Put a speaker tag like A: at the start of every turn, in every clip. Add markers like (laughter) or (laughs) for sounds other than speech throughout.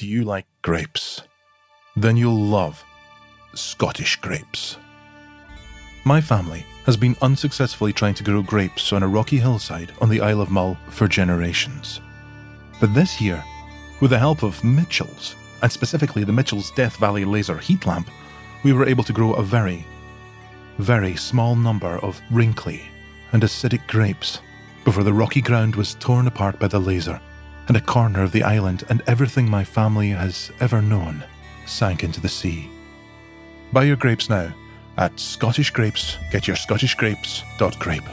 A: Do you like grapes? Then you'll love Scottish grapes. My family has been unsuccessfully trying to grow grapes on a rocky hillside on the Isle of Mull for generations. But this year, with the help of Mitchell's, and specifically the Mitchell's Death Valley laser heat lamp, we were able to grow a very, very small number of wrinkly and acidic grapes before the rocky ground was torn apart by the laser and a corner of the island and everything my family has ever known sank into the sea. Buy your grapes now at Scottish Grapes. Get your Scottish Grapes. Dot Grape.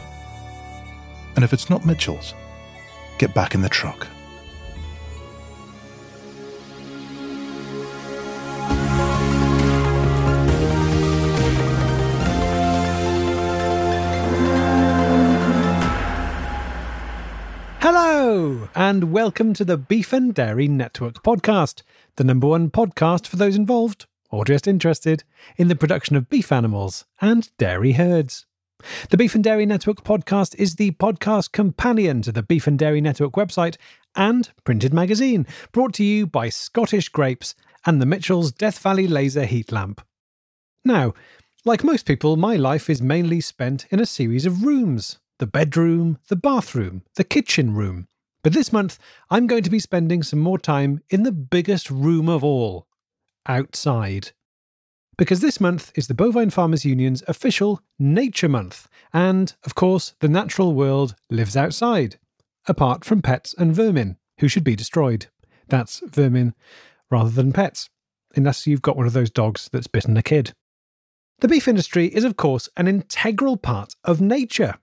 A: And if it's not Mitchell's, get back in the truck.
B: And welcome to the Beef and Dairy Network podcast, the number one podcast for those involved, or just interested, in the production of beef animals and dairy herds. The Beef and Dairy Network podcast is the podcast companion to the Beef and Dairy Network website and printed magazine, brought to you by Scottish Grapes and the Mitchell's Death Valley Laser Heat Lamp. Now, like most people, my life is mainly spent in a series of rooms the bedroom, the bathroom, the kitchen room. But this month, I'm going to be spending some more time in the biggest room of all outside. Because this month is the Bovine Farmers Union's official Nature Month, and, of course, the natural world lives outside, apart from pets and vermin, who should be destroyed. That's vermin rather than pets, unless you've got one of those dogs that's bitten a kid. The beef industry is, of course, an integral part of nature.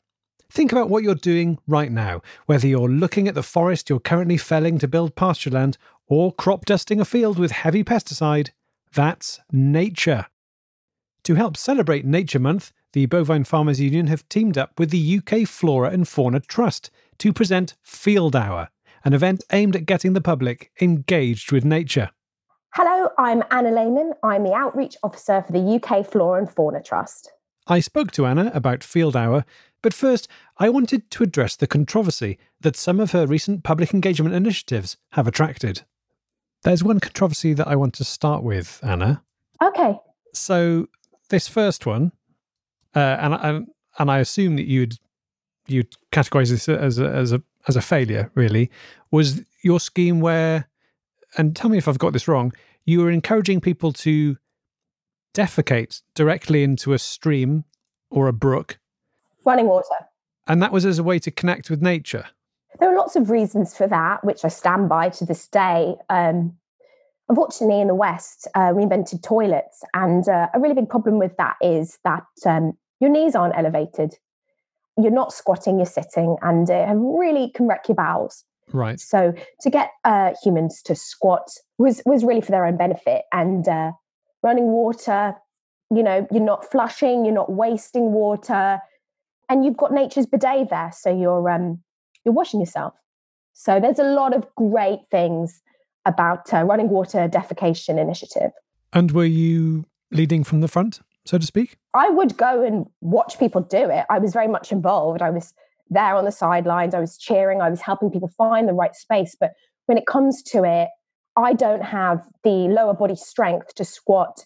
B: Think about what you're doing right now, whether you're looking at the forest you're currently felling to build pastureland or crop dusting a field with heavy pesticide. That's nature. To help celebrate Nature Month, the Bovine Farmers Union have teamed up with the UK Flora and Fauna Trust to present Field Hour, an event aimed at getting the public engaged with nature.
C: Hello, I'm Anna Lehman. I'm the Outreach Officer for the UK Flora and Fauna Trust.
B: I spoke to Anna about Field Hour but first, I wanted to address the controversy that some of her recent public engagement initiatives have attracted. There's one controversy that I want to start with, Anna.
C: Okay.
B: So this first one, uh, and and and I assume that you'd you'd categorize this as a, as a as a failure. Really, was your scheme where, and tell me if I've got this wrong. You were encouraging people to defecate directly into a stream or a brook
C: running water.
B: And that was as a way to connect with nature.
C: There are lots of reasons for that, which I stand by to this day. Um, unfortunately, in the West, uh, we invented toilets, and uh, a really big problem with that is that um, your knees aren't elevated. You're not squatting, you're sitting, and it really can wreck your bowels.
B: Right.
C: So to get uh, humans to squat was was really for their own benefit, and uh, running water. You know, you're not flushing, you're not wasting water and you've got nature's bidet there, so you're um, you're washing yourself. So there's a lot of great things about uh, running water defecation initiative.
B: And were you leading from the front, so to speak?
C: I would go and watch people do it. I was very much involved. I was there on the sidelines. I was cheering. I was helping people find the right space. But when it comes to it, I don't have the lower body strength to squat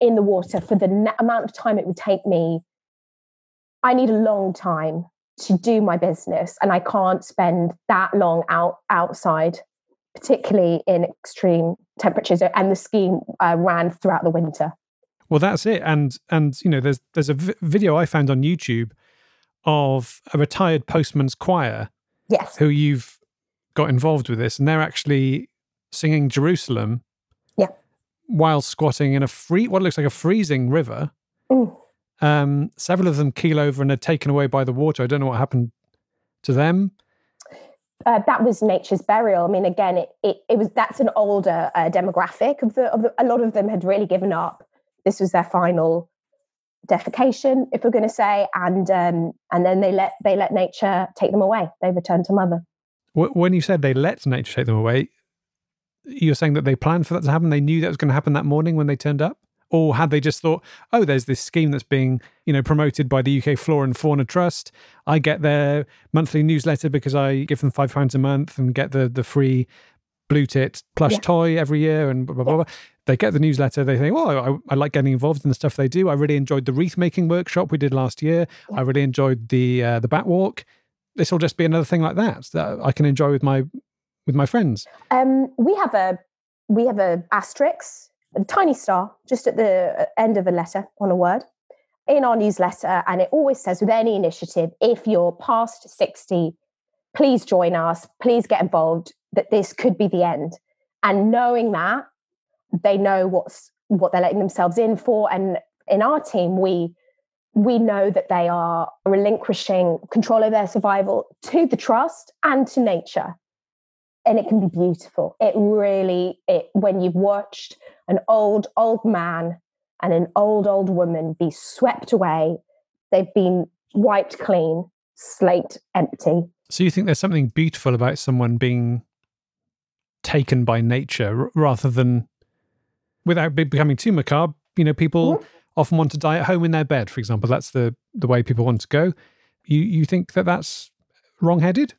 C: in the water for the amount of time it would take me I need a long time to do my business and I can't spend that long out outside, particularly in extreme temperatures. And the scheme uh, ran throughout the winter.
B: Well, that's it. And and you know, there's there's a v- video I found on YouTube of a retired postman's choir.
C: Yes.
B: Who you've got involved with this, and they're actually singing Jerusalem.
C: Yeah.
B: While squatting in a free, what looks like a freezing river.
C: Mm.
B: Um, several of them keel over and are taken away by the water. I don't know what happened to them.
C: Uh, that was nature's burial. I mean, again, it, it, it was that's an older uh, demographic of the, of the, a lot of them had really given up. This was their final defecation, if we're going to say, and um, and then they let they let nature take them away. They returned to mother.
B: When you said they let nature take them away, you're saying that they planned for that to happen. They knew that was going to happen that morning when they turned up or had they just thought, oh, there's this scheme that's being you know promoted by the UK Flora and Fauna Trust. I get their monthly newsletter because I give them five pounds a month and get the the free blue tit plush
C: Yeah.
B: toy every year and blah, blah, blah, blah. They get the newsletter. They think, oh, I, I like getting involved in the stuff they do. I really enjoyed the wreath making workshop we did last year. I really enjoyed the uh, the bat walk. This will just be another thing like that that I can enjoy with my with my friends.
C: Um, we have a we have a asterisk, a tiny star, just at the uh, end of a letter on a word in our newsletter, and it always says with any initiative, if you're past sixty, please join us. Please get involved. That this could be the end. And knowing that, they know what's what they're letting themselves in for. And in our team, we we know that they are relinquishing control of their survival to the trust and to nature and it can be beautiful it really it when you've watched an old old man and an old old woman be swept away they've been wiped clean slate empty
B: So you think there's something beautiful about someone being taken by nature r- rather than without becoming too macabre? You know, people
C: Mhm.
B: often want to die at home in their bed, for example. That's the the way people want to go. You you think that that's wrong-headed?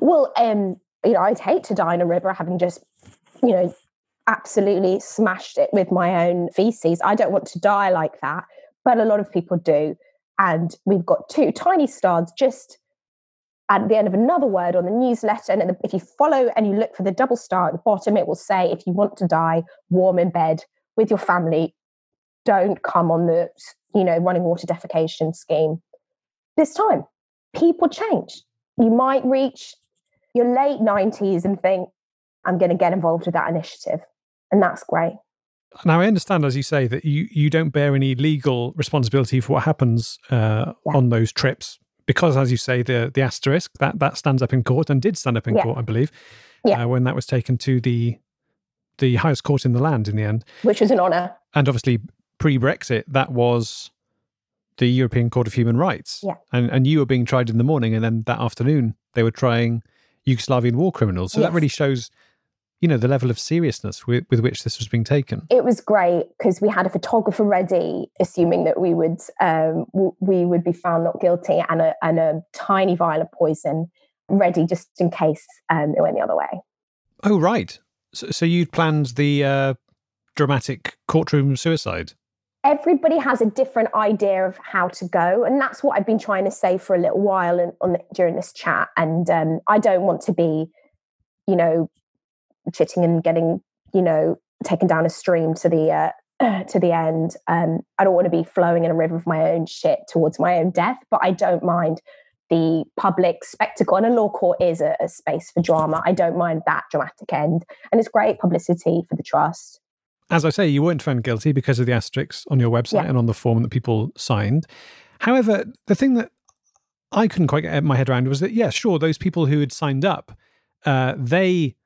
C: well um you know i'd hate to die in a river having just you know absolutely smashed it with my own feces. I don't want to die like that but a lot of people do. And we've got two tiny stars just at the end of another word on the newsletter. And if you follow and you look for the double star at the bottom it will say if you want to die warm in bed with your family. Don't come on the you know running water defecation scheme. This time people change. You might reach your late 90s and think i'm going to get involved with that initiative and that's great
B: Now I understand, as you say, that you you don't bear any legal responsibility for what happens uh,
C: Yeah.
B: on those trips because, as you say, the the asterisk that that stands up in court and did stand up in
C: Yeah.
B: court, I believe,
C: Yeah.
B: uh, when that was taken to the the highest court in the land in the end.
C: which was an honor
B: and obviously pre-Brexit, that was the European Court of Human Rights.
C: Yeah.
B: And and you were being tried in the morning, and then that afternoon they were trying Yugoslavian war criminals. So that really shows, you know, the level of seriousness with, with which this was being taken.
C: it was great because we had a photographer ready assuming that we would um, w- we would be found not guilty and a, and a tiny vial of poison ready just in case um, it went the other way
B: Oh, right. So, so you'd planned the uh, dramatic courtroom suicide.
C: everybody has a different idea of how to go and that's what i've been trying to say for a little while and on the, during this chat and um, i don't want to be you know chitting and getting you know taken down a stream to the uh, (clears throat) to the end um, i don't want to be flowing in a river of my own shit towards my own death but i don't mind the public spectacle and a law court is a, a space for drama i don't mind that dramatic end and it's great publicity for the trust
B: As I say, you weren't found guilty because of the asterisks on your website
C: Yeah.
B: and on the form that people signed. However, the thing that I couldn't quite get my head around was that, yeah, sure, those people who had signed up, uh, they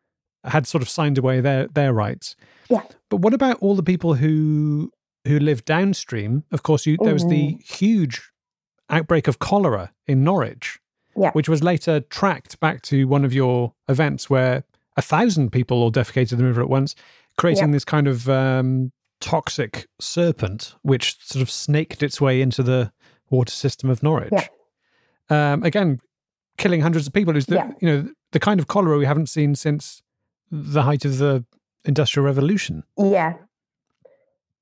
B: had sort of signed away their their rights.
C: Yeah.
B: But what about all the people who who lived downstream? Of course, you, there was the huge outbreak of cholera in Norwich,
C: Yeah.
B: which was later tracked back to one of your events where a thousand people all defecated in the river at once, creating this kind of um, toxic serpent which sort of snaked its way into the water system of Norwich.
C: Yeah.
B: Um, again, killing hundreds of people. Is the
C: Yeah.
B: you know the kind of cholera we haven't seen since the height of the industrial revolution.
C: yeah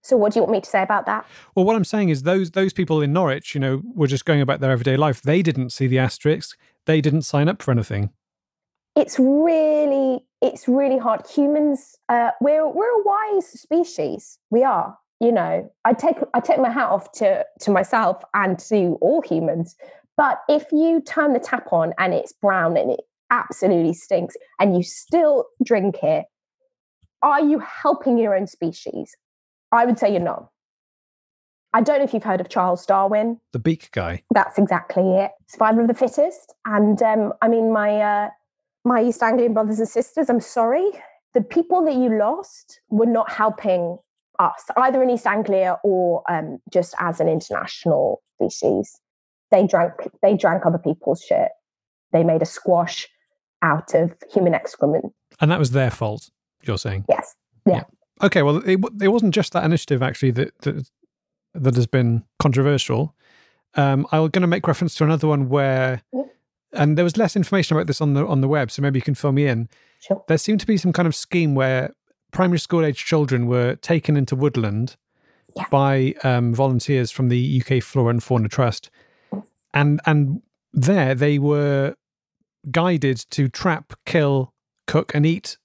C: so what do you want me to say about that
B: Well, what I'm saying is those those people in Norwich, you know, were just going about their everyday life. They didn't see the asterisk. They didn't sign up for anything.
C: it's really it's really hard humans uh we're we're a wise species we are you know i take i take my hat off to to myself and to all humans but if you turn the tap on and it's brown and it absolutely stinks and you still drink it are you helping your own species i would say you're not i don't know if you've heard of charles darwin
B: The beak guy.
C: that's exactly it. Survival of the fittest. And um, I mean, my uh, my East Anglian brothers and sisters. I'm sorry, the people that you lost were not helping us, either in East Anglia or um, just as an international species. They drank they drank other people's shit. They made a squash out of human excrement.
B: And that was their fault, you're saying.
C: Yes. Yeah.
B: Okay, well, it, it wasn't just that initiative actually that that, that has been controversial. Um, I'm going to make reference to another one where
C: Yeah.
B: and there was less information about this on the on the web, so maybe you can fill me in.
C: Sure.
B: There seemed to be some kind of scheme where primary school age children were taken into woodland
C: Yeah.
B: by um, volunteers from the UK Flora and Fauna Trust, and and there they were guided to trap, kill, cook, and eat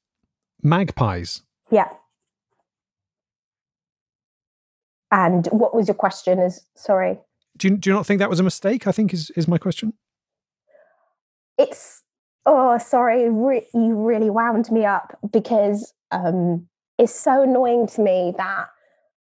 B: magpies.
C: Yeah. And what was your question? Is sorry.
B: Do you, do you not think that was a mistake? I think is is my question.
C: It's oh sorry, re- you really wound me up because um, it's so annoying to me that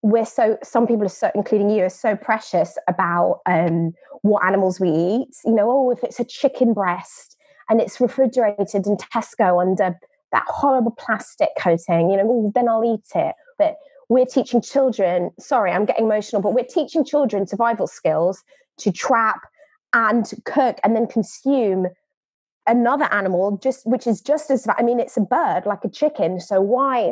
C: we're so some people are so including you are so precious about um, what animals we eat. You know, oh if it's a chicken breast and it's refrigerated in Tesco under that horrible plastic coating, you know, then I'll eat it. But we're teaching children. Sorry, I'm getting emotional, but we're teaching children survival skills to trap and cook and then consume another animal just which is just as i mean it's a bird like a chicken so why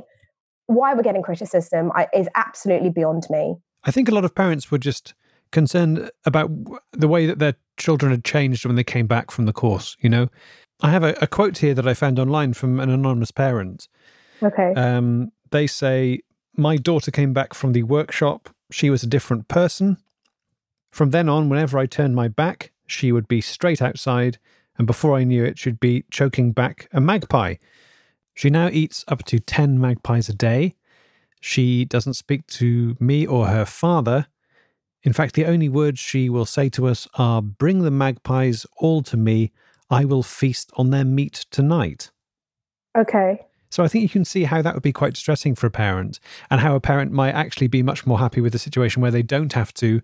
C: why we're getting criticism is absolutely beyond me
B: I think a lot of parents were just concerned about the way that their children had changed when they came back from the course. You know, I have a, a quote here that I found online from an anonymous parent.
C: okay
B: Um, they say, My daughter came back from the workshop. She was a different person. From then on, whenever I turned my back, she would be straight outside, and before I knew it, she'd be choking back a magpie. She now eats up to 10 magpies a day. She doesn't speak to me or her father. In fact, the only words she will say to us are, Bring the magpies all to me. I will feast on their meat tonight.
C: okay
B: So I think you can see how that would be quite distressing for a parent and how a parent might actually be much more happy with the situation where they don't have to,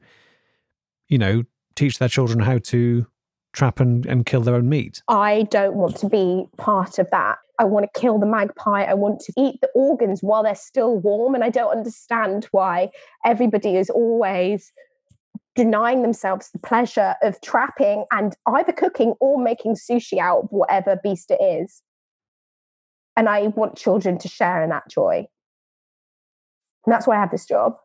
B: you know, teach their children how to trap and, and kill their own meat.
C: i don't want to be part of that i want to kill the magpie i want to eat the organs while they're still warm and i don't understand why everybody is always denying themselves the pleasure of trapping and either cooking or making sushi out of whatever beast it is and I want children to share in that joy. And that's why I have this job.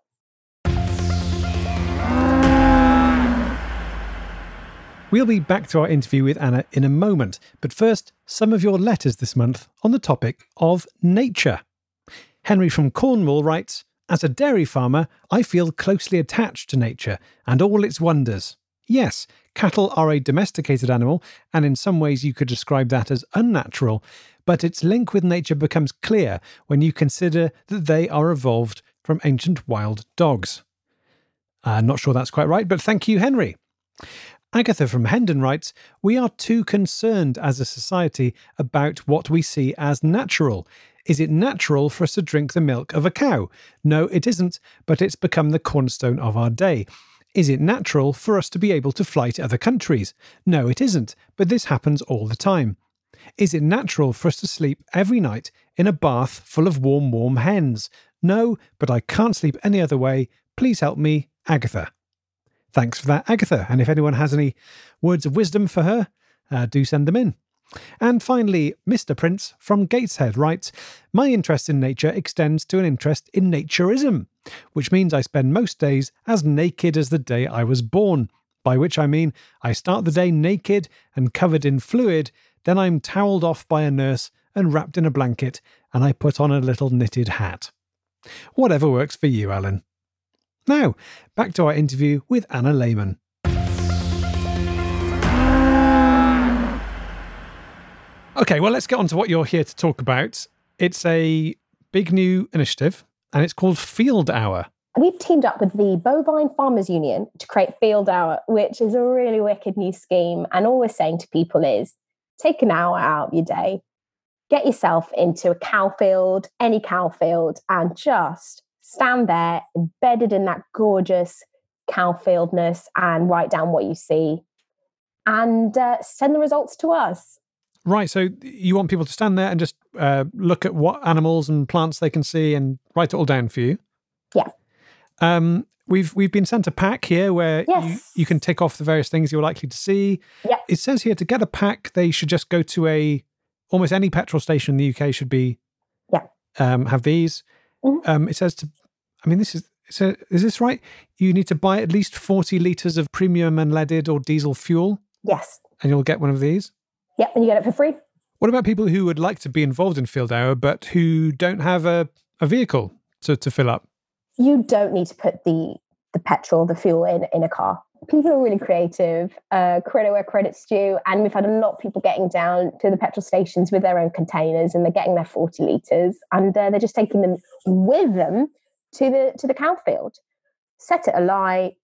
B: We'll be back to our interview with Anna in a moment, but first, some of your letters this month on the topic of nature. Henry from Cornwall writes As a dairy farmer, I feel closely attached to nature and all its wonders. Yes, cattle are a domesticated animal, and in some ways you could describe that as unnatural, but its link with nature becomes clear when you consider that they are evolved from ancient wild dogs. I'm not sure that's quite right, but thank you, Henry. Agatha from Hendon writes We are too concerned as a society about what we see as natural. Is it natural for us to drink the milk of a cow? No, it isn't, but it's become the cornerstone of our day. Is it natural for us to be able to fly to other countries? No, it isn't, but this happens all the time. Is it natural for us to sleep every night in a bath full of warm, warm hens? No, but I can't sleep any other way. Please help me, Agatha. Thanks for that, Agatha. And if anyone has any words of wisdom for her, uh, do send them in. And finally, Mr. Prince from Gateshead writes My interest in nature extends to an interest in naturism, which means I spend most days as naked as the day I was born. By which I mean I start the day naked and covered in fluid, then I'm towelled off by a nurse and wrapped in a blanket, and I put on a little knitted hat. Whatever works for you, Alan. Now, back to our interview with Anna Lehman. Okay, well, let's get on to what you're here to talk about. It's a big new initiative, and it's called Field Hour.
C: We've teamed up with the Bovine Farmers Union to create Field Hour, which is a really wicked new scheme. And all we're saying to people is take an hour out of your day, get yourself into a cow field, any cow field, and just stand there embedded in that gorgeous cow fieldness and write down what you see and uh, send the results to us.
B: Right, so you want people to stand there and just uh, look at what animals and plants they can see and write it all down for you.
C: Yeah.
B: Um, we've we've been sent a pack here where you,
C: Yes.
B: you can tick off the various things you're likely to see.
C: Yeah.
B: It says here to get a pack, they should just go to a almost any petrol station in the UK should be
C: Yeah.
B: um, have these.
C: Mhm.
B: Um, it says to, I mean, this is so is this right? You need to buy at least forty liters of premium unleaded or diesel fuel.
C: Yes.
B: and you'll get one of these.
C: Yep, and you get it for free.
B: What about people who would like to be involved in Field Hour but who don't have a, a vehicle to, to fill up?
C: You don't need to put the the petrol, the fuel in in a car. People are really creative. Uh, credit where credit's due, and we've had a lot of people getting down to the petrol stations with their own containers, and they're getting their forty liters, and uh, they're just taking them with them to the to the cow field, set it alight,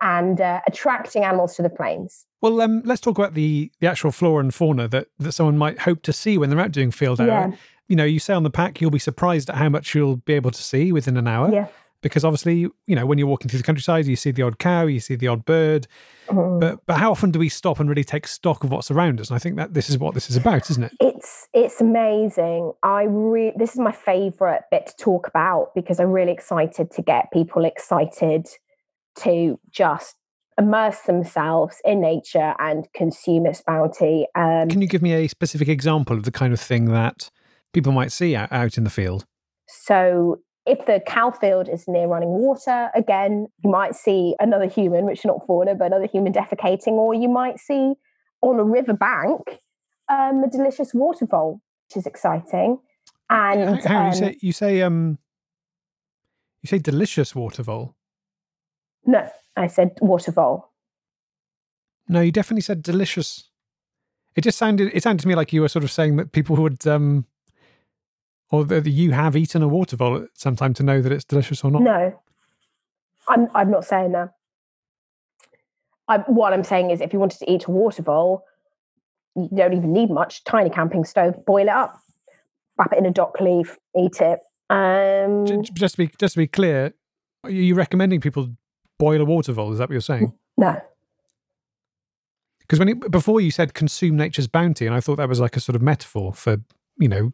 C: and uh, attracting animals to the plains.
B: Well, um, let's talk about the the actual flora and fauna that that someone might hope to see when they're out doing field hour.
C: Yeah.
B: You know, you say on the pack you'll be surprised at how much you'll be able to see within an hour.
C: Yeah.
B: Because obviously, you know, when you're walking through the countryside, you see the odd cow, you see the odd bird.
C: Mhm.
B: But but how often do we stop and really take stock of what's around us? And I think that this is what this is about, isn't it?
C: It's it's amazing. I re- this is my favorite bit to talk about because I'm really excited to get people excited to just immerse themselves in nature and consume its bounty. Um,
B: Can you give me a specific example of the kind of thing that people might see out, out in the field?
C: so if the cow field is near running water, again, you might see another human, which is not fauna, but another human defecating, or you might see on a river bank um, a delicious water vole, which is exciting. And
B: Hang on,
C: um,
B: you say you say um you say delicious water vole.
C: no, I said water vole.
B: No, you definitely said delicious. It just sounded it sounded to me like you were sort of saying that people would um or that you have eaten a water vole at some time to know that it's delicious or not.
C: No, I'm I'm not saying that. I, what I'm saying is, if you wanted to eat a water vole, you don't even need much. Tiny camping stove, boil it up, wrap it in a dock leaf, eat it. Um,
B: Just to be just to be clear, are you recommending people boil a water vole? Is that what you're saying?
C: no,
B: Because when it, before you said consume nature's bounty, and I thought that was like a sort of metaphor for you know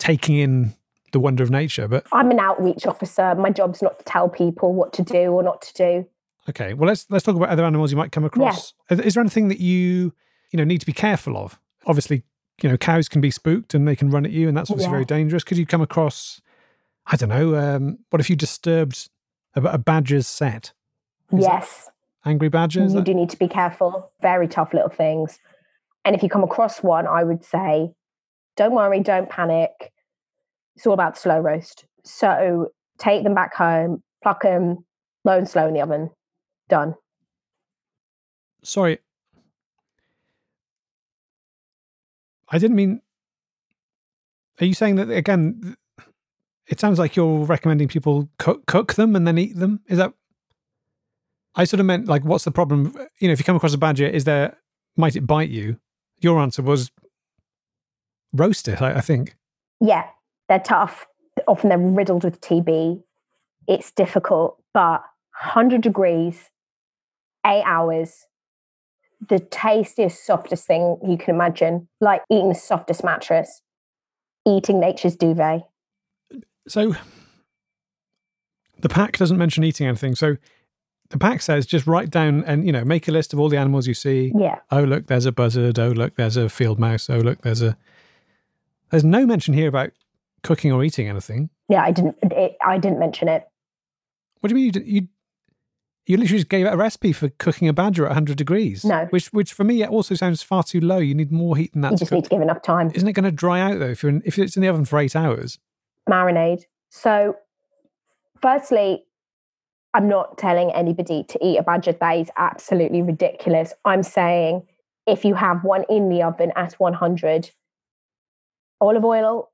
B: taking in the wonder of nature. But
C: I'm an outreach officer. My job's not to tell people what to do or not to do.
B: okay, well let's let's talk about other animals you might come across. Is is there anything that you you know need to be careful of? Obviously, you know cows can be spooked and they can run at you, and that's obviously
C: Yeah.
B: very dangerous. Could you come across? I don't know. Um, what if you disturbed a, a badger's sett? Is
C: yes,
B: Angry badgers.
C: You
B: that-
C: do need to be careful. Very tough little things. And if you come across one, I would say, don't worry, don't panic. It's all about slow roast. So take them back home, pluck them low and slow in the oven. Done.
B: Sorry. I didn't mean. Are you saying that again? It sounds like you're recommending people cook, cook them and then eat them. Is that? I sort of meant like, what's the problem? You know, if you come across a badger, is there might it bite you? Your answer was roast it. I, I think.
C: Yeah, they're tough. Often they're riddled with TB. It's difficult, but 100 degrees, eight hours, the tastiest, softest thing you can imagine, like eating the softest mattress, eating nature's duvet.
B: So the pack doesn't mention eating anything. So the pack says just write down and you know make a list of all the animals you see.
C: Yeah.
B: Oh look, there's a buzzard. Oh look, there's a field mouse. Oh look, there's a. There's no mention here about cooking or eating anything.
C: Yeah, I didn't. It, I didn't mention it.
B: What do you mean you you? You literally just gave out a recipe for cooking a badger at 100 degrees.
C: No.
B: Which, which for me, also sounds far too low. You need more heat than that.
C: You just
B: cook.
C: need to give enough time.
B: Isn't it going to dry out though if you're in, if it's in the oven for eight hours?
C: Marinade. So, firstly, I'm not telling anybody to eat a badger. That is absolutely ridiculous. I'm saying if you have one in the oven at 100, olive oil,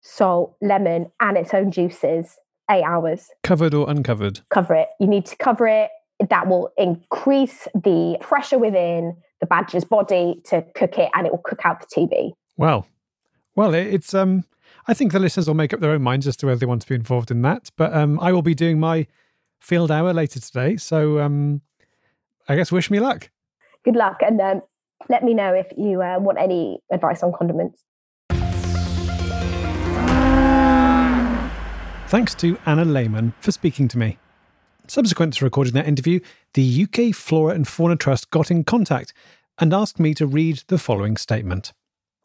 C: salt, lemon, and its own juices, eight hours.
B: Covered or uncovered?
C: Cover it. You need to cover it. That will increase the pressure within the badger's body to cook it, and it will cook out the TB.
B: Well, well, it's um. I think the listeners will make up their own minds as to whether they want to be involved in that. But um, I will be doing my field hour later today, so um, I guess wish me luck.
C: Good luck, and um, let me know if you uh, want any advice on condiments.
B: Thanks to Anna Lehman for speaking to me. Subsequent to recording that interview, the UK Flora and Fauna Trust got in contact and asked me to read the following statement.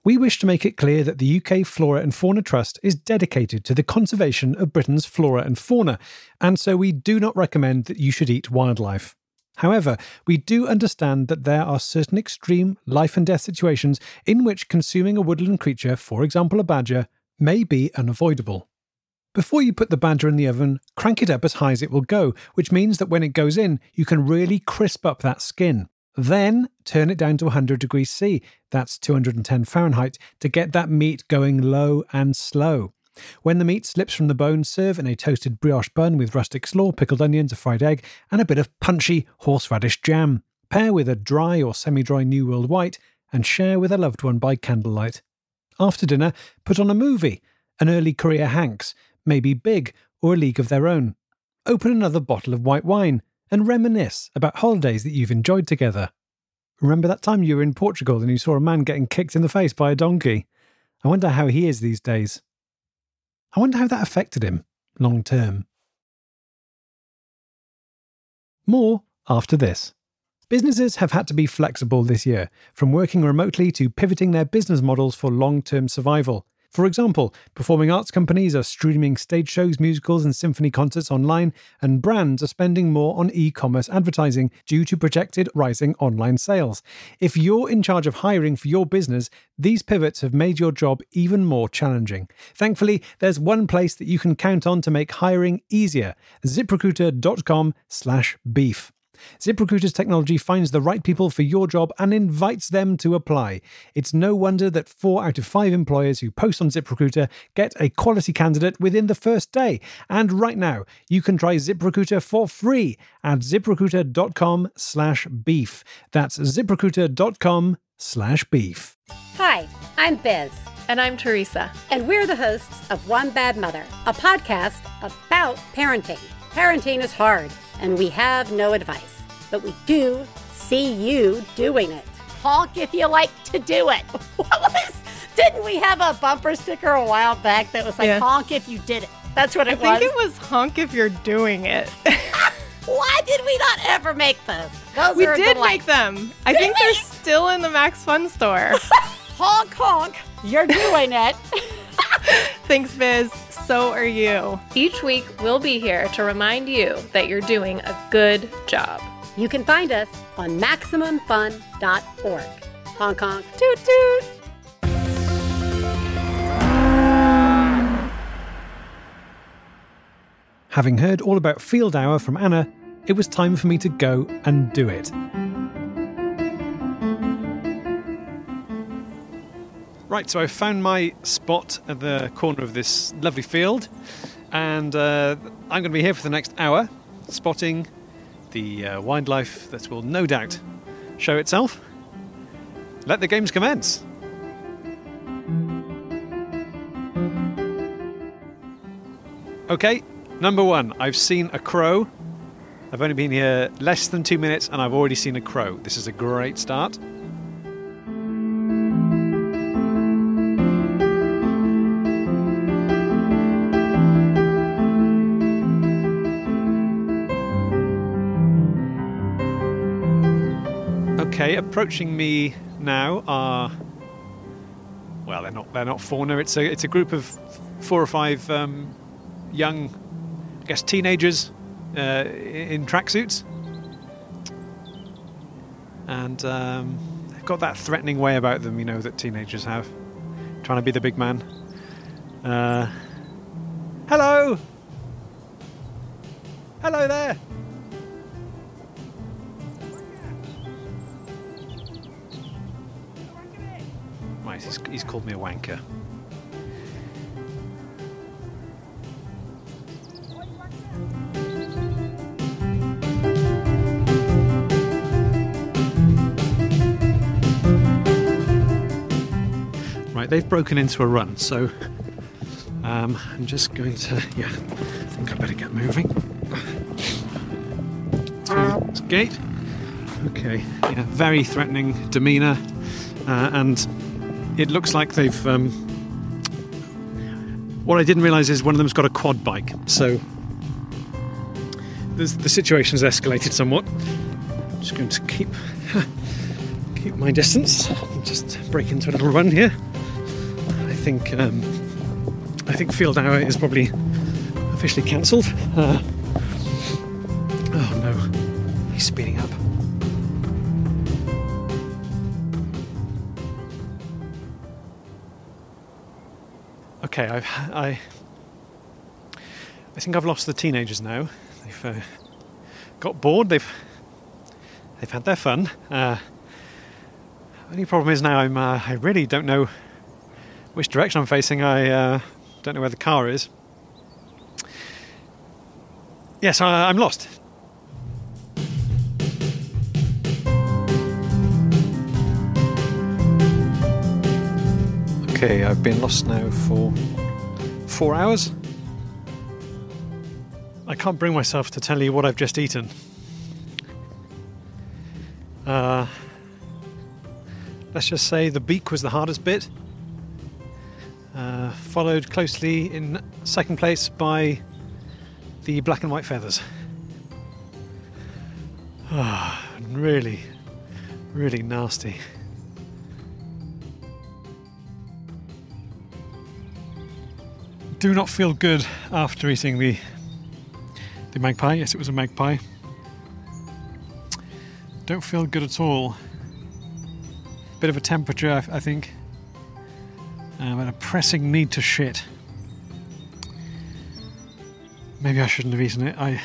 B: We wish to make it clear that the UK Flora and Fauna Trust is dedicated to the conservation of Britain's flora and fauna, and so we do not recommend that you should eat wildlife. However, we do understand that there are certain extreme life and death situations in which consuming a woodland creature, for example a badger, may be unavoidable. Before you put the badger in the oven, crank it up as high as it will go, which means that when it goes in, you can really crisp up that skin. Then turn it down to 100 degrees C, that's 210 Fahrenheit, to get that meat going low and slow. When the meat slips from the bone, serve in a toasted brioche bun with rustic slaw, pickled onions, a fried egg, and a bit of punchy horseradish jam. Pair with a dry or semi dry New World White and share with a loved one by candlelight. After dinner, put on a movie, an early career Hanks, maybe Big or A League of Their Own. Open another bottle of white wine and reminisce about holidays that you've enjoyed together. Remember that time you were in Portugal and you saw a man getting kicked in the face by a donkey? I wonder how he is these days. I wonder how that affected him long term. More after this. Businesses have had to be flexible this year, from working remotely to pivoting their business models for long term survival. For example, performing arts companies are streaming stage shows, musicals, and symphony concerts online, and brands are spending more on e commerce advertising due to projected rising online sales. If you're in charge of hiring for your business, these pivots have made your job even more challenging. Thankfully, there's one place that you can count on to make hiring easier ziprecruiter.com slash beef. ZipRecruiter's technology finds the right people for your job and invites them to apply. It's no wonder that four out of five employers who post on ZipRecruiter get a quality candidate within the first day. And right now, you can try ZipRecruiter for free at ziprecruiter.com slash beef. That's ziprecruiter.com slash beef.
D: Hi, I'm Biz.
E: And I'm Teresa.
D: And we're the hosts of One Bad Mother, a podcast about parenting. Parenting is hard, and we have no advice, but we do see you doing it. Honk if you like to do it. (laughs) What was? Didn't we have a bumper sticker a while back that was like
E: Yeah.
D: honk if you did it? That's what it
E: I
D: was.
E: think it was honk if you're doing it. (laughs)
D: Why did we not ever make those? Those
E: we
D: are
E: did
D: delight.
E: make them. I think they're still in the Max Fun store. (laughs)
D: Honk honk, you're doing it. (laughs)
E: Thanks, Biz. So are you.
F: Each week, we'll be here to remind you that you're doing a good job.
D: You can find us on MaximumFun.org. Honk honk.
E: Toot toot.
B: Having heard all about Field Hour from Anna, it was time for me to go and do it. Right, so I found my spot at the corner of this lovely field, and uh, I'm going to be here for the next hour, spotting the uh, wildlife that will no doubt show itself. Let the games commence. Okay, number one, I've seen a crow. I've only been here less than two minutes and I've already seen a crow. This is a great start. Approaching me now are well, they're not they're not fauna. It's a it's a group of four or five um, young, I guess, teenagers uh, in tracksuits, and um, they've got that threatening way about them, you know, that teenagers have, trying to be the big man. Uh, hello, hello there. He's, called me a wanker. Right, they've broken into a run, so um, I'm just going to. Yeah, I think I better get moving. This gate. Okay, yeah, very threatening demeanour, uh, and it looks like they've. Um, what I didn't realise is one of them's got a quad bike, so the, the situation's escalated somewhat. I'm just going to keep (laughs) keep my distance. Just break into a little run here. I think um, I think field hour is probably officially cancelled. Uh, Okay, I've I I think I've lost the teenagers now. They've uh, got bored. They've they've had their fun. Uh, only problem is now I'm uh, I really don't know which direction I'm facing. I uh, don't know where the car is. Yes, I'm lost. Okay, I've been lost now for four hours. I can't bring myself to tell you what I've just eaten. Uh, let's just say the beak was the hardest bit, uh, followed closely in second place by the black and white feathers. Ah, really, really nasty. Do not feel good after eating the the magpie. Yes, it was a magpie. Don't feel good at all. Bit of a temperature, I, I think. Um, and a pressing need to shit. Maybe I shouldn't have eaten it. I,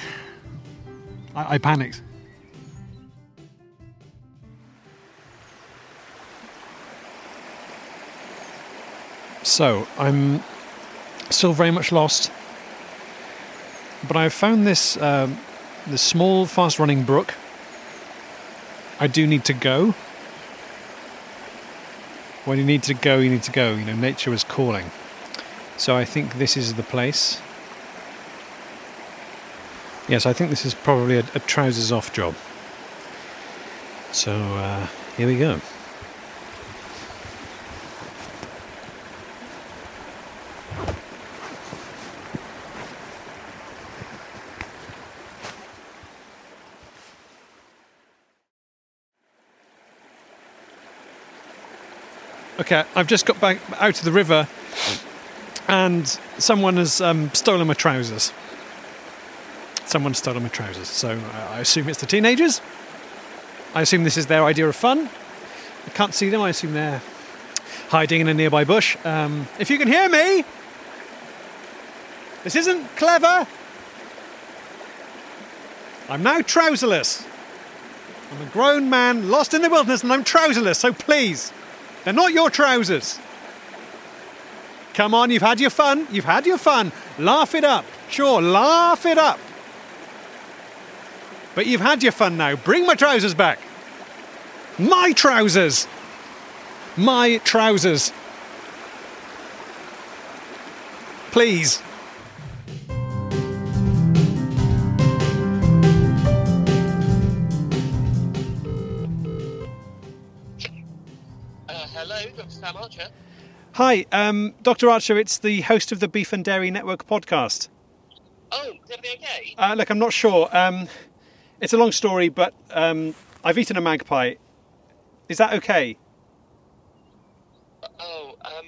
B: I, I panicked. So I'm still very much lost, but I've found this um, this small, fast-running brook. I do need to go. When you need to go, you need to go. You know, nature is calling. So I think this is the place. Yes, I think this is probably a, a trousers off job. So uh, here we go. Okay, I've just got back out of the river and someone has um, stolen my trousers. Someone stolen my trousers, so uh, I assume it's the teenagers. I assume this is their idea of fun. I can't see them, I assume they're hiding in a nearby bush. Um, if you can hear me, this isn't clever. I'm now trouserless. I'm a grown man lost in the wilderness and I'm trouserless, so please, not your trousers. Come on, you've had your fun. You've had your fun. Laugh it up. Sure, laugh it up. But you've had your fun now. Bring my trousers back. My trousers. My trousers. Please.
G: Sam Archer.
B: Hi, um, Dr. Archer. It's the host of the Beef and Dairy Network podcast.
G: Oh, is everything okay?
B: Uh, look, I'm not sure. Um, it's a long story, but um, I've eaten a magpie. Is that okay?
G: Oh, um,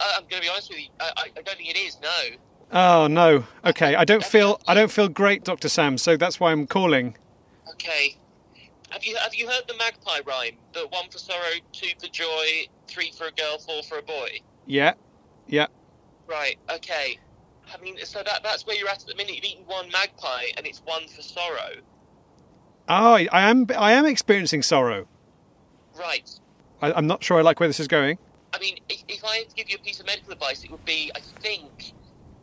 G: uh, I'm going to be honest with you. I, I, I don't think it is. No.
B: Oh no. Okay, I don't feel I don't feel great, Doctor Sam. So that's why I'm calling.
G: Okay. Have you have you heard the magpie rhyme? The one for sorrow, two for joy, three for a girl, four for a boy.
B: Yeah, yeah.
G: Right. Okay. I mean, so that that's where you're at at the minute. You've eaten one magpie, and it's one for sorrow.
B: Oh, I, I am I am experiencing sorrow.
G: Right.
B: I, I'm not sure I like where this is going.
G: I mean, if, if I had to give you a piece of medical advice, it would be, I think,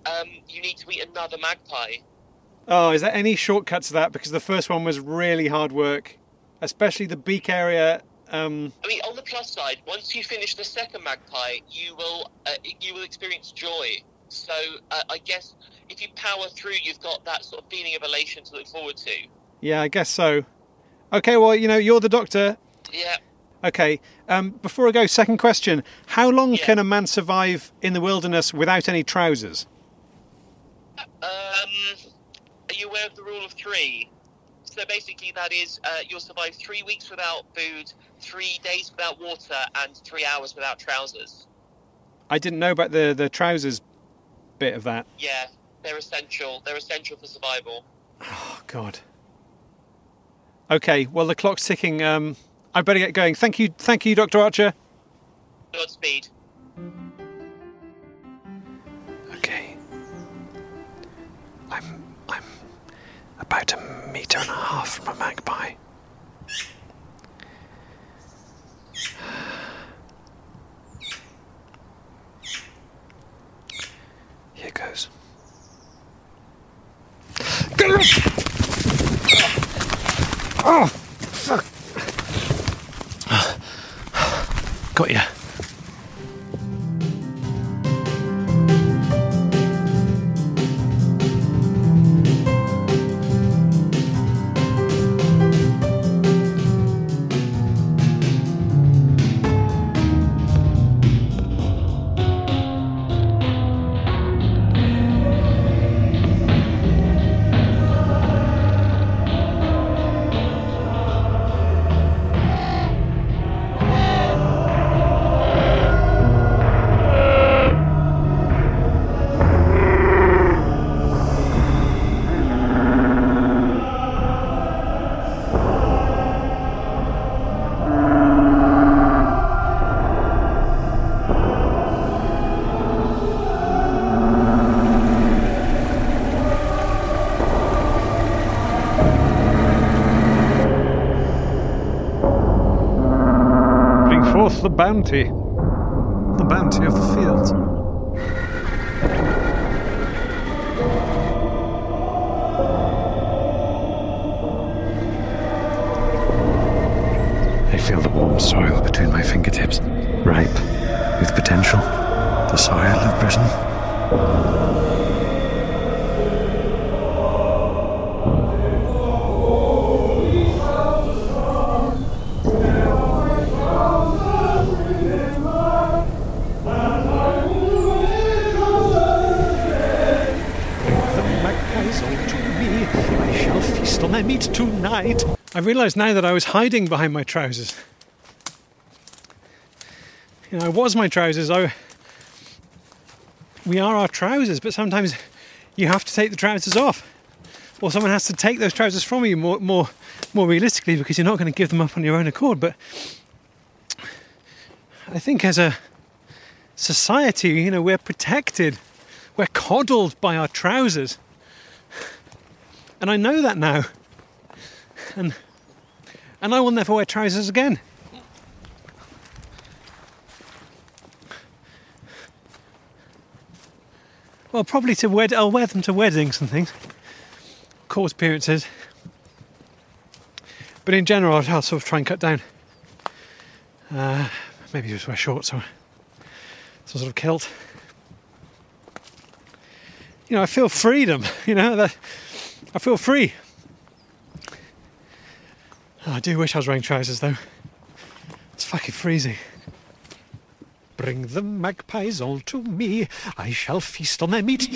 G: um, you need to eat another magpie.
B: Oh, is there any shortcut to that? Because the first one was really hard work, especially the beak area. Um,
G: I mean, on the plus side, once you finish the second magpie, you will uh, you will experience joy. So uh, I guess if you power through, you've got that sort of feeling of elation to look forward to.
B: yeah, I guess so. Okay, well, you know, you're the doctor.
G: Yeah.
B: Okay. Um, before I go, second question: How long
G: Yeah.
B: can a man survive in the wilderness without any trousers?
G: Um, are you aware of the rule of three? So basically, that is uh, you'll survive three weeks without food, three days without water, and three hours without trousers.
B: I didn't know about the the trousers bit of that.
G: Yeah, they're essential. They're essential for survival.
B: Oh God. Okay, well, the clock's ticking. Um, I better get going. Thank you, thank you, Dr. Archer.
G: Godspeed.
B: Okay. I'm I'm about a meter and a half from a magpie.
H: Bounty.
B: Realised now that I was hiding behind my trousers. You know, I was my trousers. I, we are our trousers, but sometimes you have to take the trousers off, or someone has to take those trousers from you. More, more, more realistically, because you're not going to give them up on your own accord. But I think as a society, you know, we're protected, we're coddled by our trousers, and I know that now and and I will never wear trousers again. Well, probably to wed. I'll wear them to weddings and things, court appearances. But in general, I'll sort of try and cut down. Uh, maybe just wear shorts or some sort of kilt. You know, I feel freedom. (laughs) You know that I feel free. Oh, I do wish I was wearing trousers though. It's fucking freezing.
H: Bring the magpies all to me. I shall feast on their meat.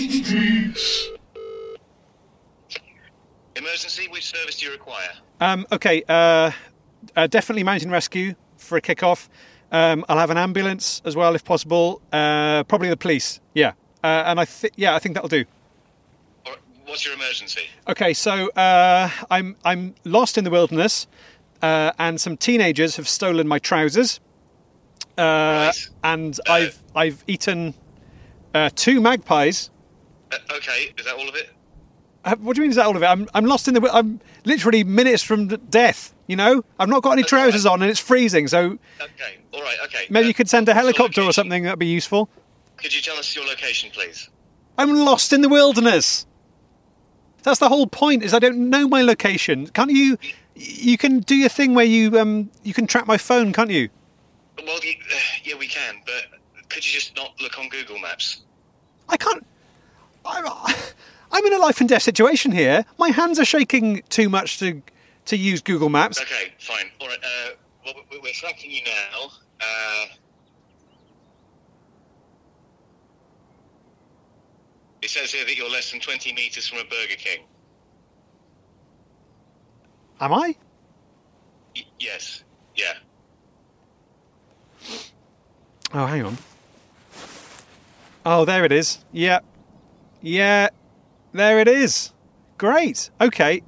G: Emergency, which service do you require?
B: Um, okay, uh, uh, definitely mountain rescue for a kick-off. Um, I'll have an ambulance as well if possible. Uh, probably the police. Yeah, uh, and I think yeah, I think that'll do.
G: What's your emergency?
B: Okay, so uh, I'm I'm lost in the wilderness, uh, and some teenagers have stolen my trousers, uh,
G: Right.
B: and I've I've eaten uh, two magpies.
G: Uh, okay, is that all of it?
B: Uh, what do you mean? Is that all of it? I'm I'm lost in the. I'm literally minutes from death. You know, I've not got any
G: That's all right.
B: trousers on, and it's freezing. So
G: Okay, all right, okay.
B: maybe
G: Uh,
B: you could send a helicopter or something. That'd be useful.
G: Could you tell us your location, please?
B: I'm lost in the wilderness. That's the whole point. Is I don't know my location. Can't you? You can do your thing where you um you can track my phone, can't you?
G: Well, you, uh, yeah, we can, but could you just not look on Google Maps?
B: I can't. I'm, I'm in a life and death situation here. My hands are shaking too much to to use Google Maps.
G: Okay, fine. All right. Uh, well, we- we're tracking you now. Uh, it says here that you're less than 20 meters from a Burger King.
B: Am I?
G: Y- yes. Yeah.
B: Oh, hang on. Oh, there it is. Yeah. Yeah. There it is. Great. Okay.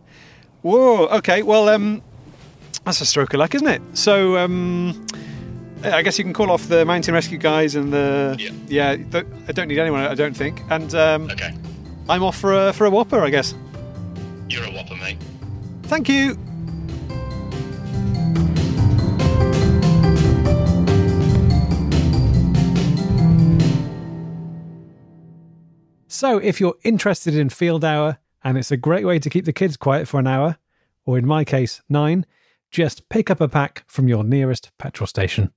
B: Whoa. Okay. Well, um,
I: That's a stroke of luck, isn't it? So, um, I guess you can call off the mountain rescue guys and the
G: Yeah.
I: yeah. th- I don't need anyone. I don't think. And um,
G: Okay.
I: I'm off for a for a whopper, I guess.
G: You're a whopper, mate.
I: Thank you.
B: So, if you're interested in Field Hour, and it's a great way to keep the kids quiet for an hour, or in my case, nine, just pick up a pack from your nearest petrol station.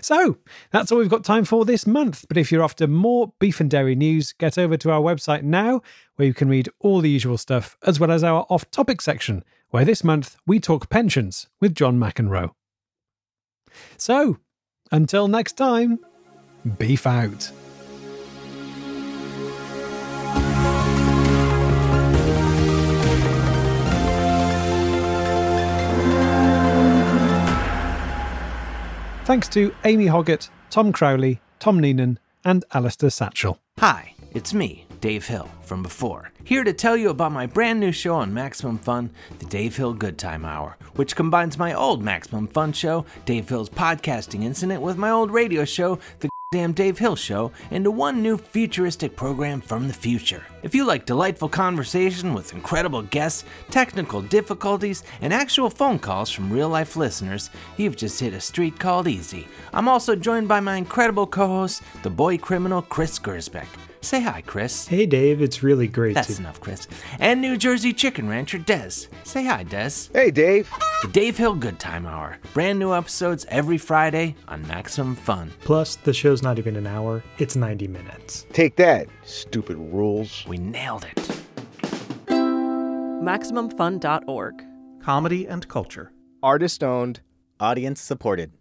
B: So, that's all we've got time for this month. But if you're after more beef and dairy news, get over to our website now, where you can read all the usual stuff, as well as our off topic section, where this month we talk pensions with John McEnroe. So, until next time, beef out. Thanks to Amy Hoggart, Tom Crowley, Tom Neenan, and Alasdair Satchel.
J: Hi, it's me, Dave Hill, from before, here to tell you about my brand new show on Maximum Fun, the Dave Hill Good Time Hour, which combines my old Maximum Fun show, Dave Hill's podcasting incident, with my old radio show, The Damn Dave Hill Show, into one new futuristic program from the future. If you like delightful conversation with incredible guests, technical difficulties, and actual phone calls from real life listeners, you've just hit a street called easy. I'm also joined by my incredible co host, the boy criminal Chris Gersbeck. Say hi, Chris.
K: Hey, Dave. It's really great
J: That's
K: to.
J: enough, Chris. And New Jersey chicken rancher Des. Say hi, Des.
L: Hey, Dave.
J: The Dave Hill Good Time Hour. Brand new episodes every Friday on Maximum Fun.
K: Plus, the show's not even an hour, it's 90 minutes.
L: Take that, stupid rules.
J: We nailed it.
M: MaximumFun.org.
N: Comedy and culture.
O: Artist owned, audience supported.